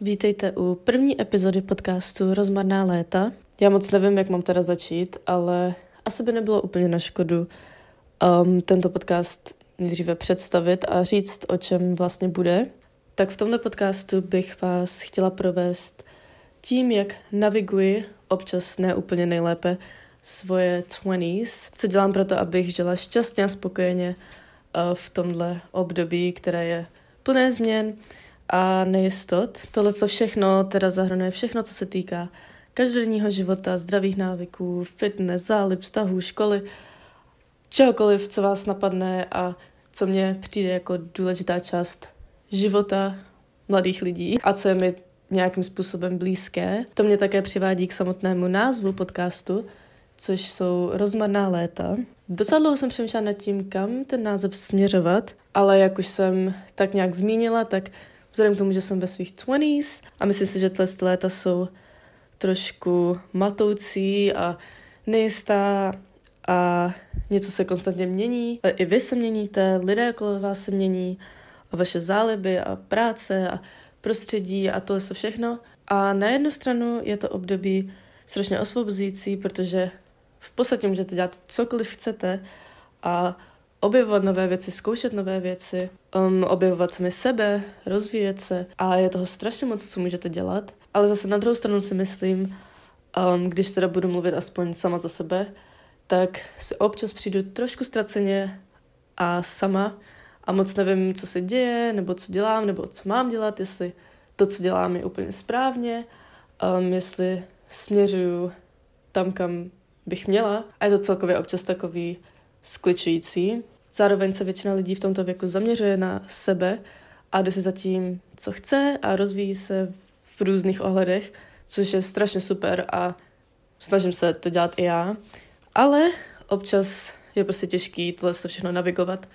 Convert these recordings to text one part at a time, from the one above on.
Vítejte u první epizody podcastu Rozmarná léta. Já moc nevím, jak mám teda začít, ale asi by nebylo úplně na škodu um, tento podcast nejdříve představit a říct, o čem vlastně bude. Tak v tomto podcastu bych vás chtěla provést tím, jak naviguji, občas ne úplně nejlépe, svoje 20s, co dělám pro to, abych žila šťastně a spokojeně uh, v tomhle období, které je plné změn a nejistot. Tohle co všechno teda zahrnuje všechno, co se týká každodenního života, zdravých návyků, fitness, zálib, vztahů, školy, čehokoliv, co vás napadne a co mě přijde jako důležitá část života mladých lidí a co je mi nějakým způsobem blízké. To mě také přivádí k samotnému názvu podcastu, což jsou rozmarná léta. Docela dlouho jsem přemýšlela nad tím, kam ten název směřovat, ale jak už jsem tak nějak zmínila, tak vzhledem k tomu, že jsem ve svých 20s a myslím si, že tyhle léta jsou trošku matoucí a nejistá a něco se konstantně mění. I vy se měníte, lidé kolem vás se mění a vaše záliby a práce a prostředí a tohle všechno. A na jednu stranu je to období strašně osvobozující, protože v podstatě můžete dělat cokoliv chcete a objevovat nové věci, zkoušet nové věci, um, objevovat sami sebe, rozvíjet se a je toho strašně moc, co můžete dělat. Ale zase na druhou stranu si myslím, um, když teda budu mluvit aspoň sama za sebe, tak si občas přijdu trošku ztraceně a sama a moc nevím, co se děje, nebo co dělám, nebo co mám dělat, jestli to, co dělám, je úplně správně, um, jestli směřuju tam, kam bych měla. A je to celkově občas takový skličující. Zároveň se většina lidí v tomto věku zaměřuje na sebe a jde si za tím, co chce a rozvíjí se v různých ohledech, což je strašně super a snažím se to dělat i já. Ale občas je prostě těžký tohle se všechno navigovat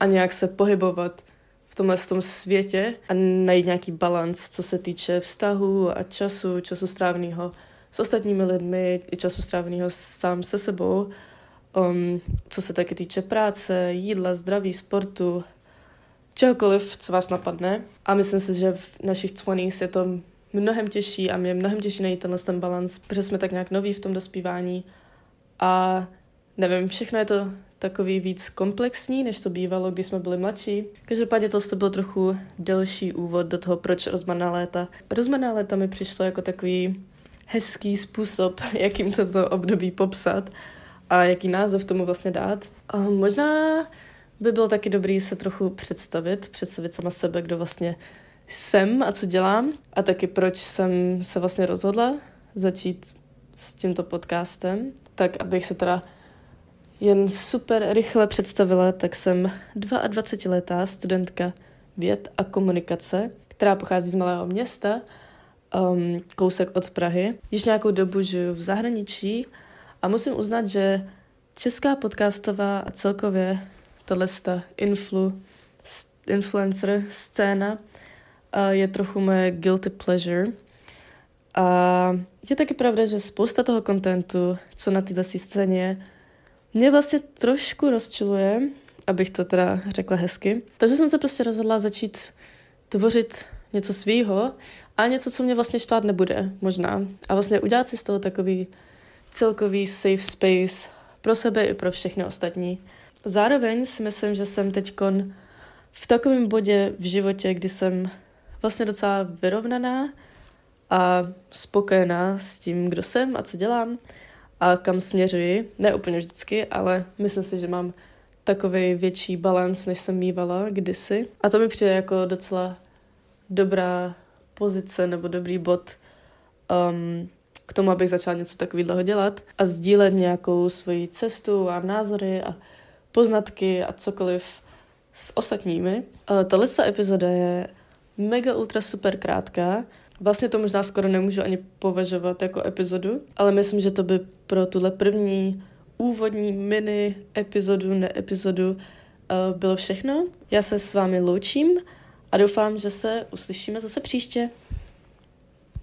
a nějak se pohybovat v tomhle tom světě a najít nějaký balans, co se týče vztahu a času, času stráveného s ostatními lidmi, i času stráveného sám se sebou um, co se taky týče práce, jídla, zdraví, sportu, čehokoliv, co vás napadne. A myslím si, že v našich 20 je to mnohem těžší a mě mnohem těžší najít tenhle ten balans, protože jsme tak nějak noví v tom dospívání a nevím, všechno je to takový víc komplexní, než to bývalo, když jsme byli mladší. Každopádně to byl trochu delší úvod do toho, proč rozmarná léta. Rozmarná léta mi přišlo jako takový hezký způsob, jakým toto období popsat a jaký název tomu vlastně dát. A možná by bylo taky dobrý se trochu představit, představit sama sebe, kdo vlastně jsem a co dělám a taky proč jsem se vlastně rozhodla začít s tímto podcastem, tak abych se teda jen super rychle představila, tak jsem 22-letá studentka věd a komunikace, která pochází z malého města, um, kousek od Prahy. Již nějakou dobu žiju v zahraničí a musím uznat, že česká podcastová a celkově tahle influ, influencer scéna je trochu moje guilty pleasure. A je taky pravda, že spousta toho kontentu, co na této scéně mě vlastně trošku rozčiluje, abych to teda řekla hezky. Takže jsem se prostě rozhodla začít tvořit něco svýho a něco, co mě vlastně štvát nebude, možná. A vlastně udělat si z toho takový celkový safe space pro sebe i pro všechny ostatní. Zároveň si myslím, že jsem teď v takovém bodě v životě, kdy jsem vlastně docela vyrovnaná a spokojená s tím, kdo jsem a co dělám a kam směřuji. Ne úplně vždycky, ale myslím si, že mám takový větší balans, než jsem mývala kdysi. A to mi přijde jako docela dobrá pozice nebo dobrý bod um, k tomu, abych začala něco takového dělat a sdílet nějakou svoji cestu a názory a poznatky a cokoliv s ostatními. Tahle epizoda je mega ultra super krátká. Vlastně to možná skoro nemůžu ani považovat jako epizodu, ale myslím, že to by pro tuhle první úvodní mini epizodu, ne epizodu, bylo všechno. Já se s vámi loučím a doufám, že se uslyšíme zase příště.